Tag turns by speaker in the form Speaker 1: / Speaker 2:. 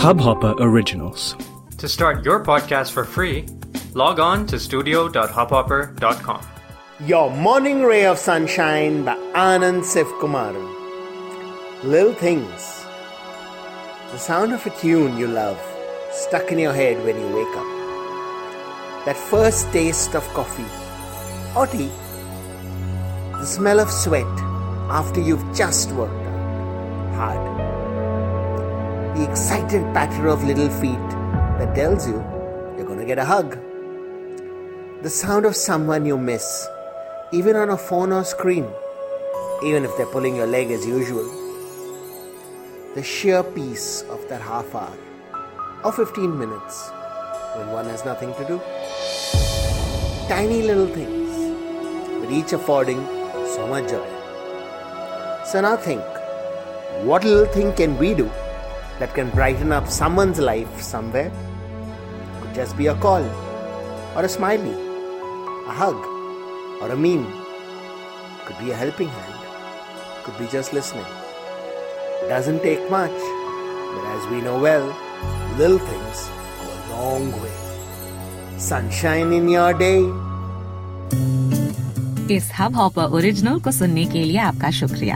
Speaker 1: Hubhopper Originals.
Speaker 2: To start your podcast for free, log on to studio.hubhopper.com.
Speaker 3: Your Morning Ray of Sunshine by Anand Sivkumaran. Little things. The sound of a tune you love stuck in your head when you wake up. That first taste of coffee or tea. The smell of sweat after you've just worked out hard. The excited patter of little feet that tells you you're going to get a hug. The sound of someone you miss, even on a phone or screen, even if they're pulling your leg as usual. The sheer peace of that half hour or 15 minutes when one has nothing to do. Tiny little things, but each affording so much joy. So now think what little thing can we do that can brighten up someone's life somewhere? Could just be a call, or a smiley, a hug, or a meme. Could be a helping hand, could be just listening. Doesn't take much, but as we know well, little things go a long way. Sunshine in your day.
Speaker 4: इस hub hopper original को सुनने के लिए आपका शुक्रिया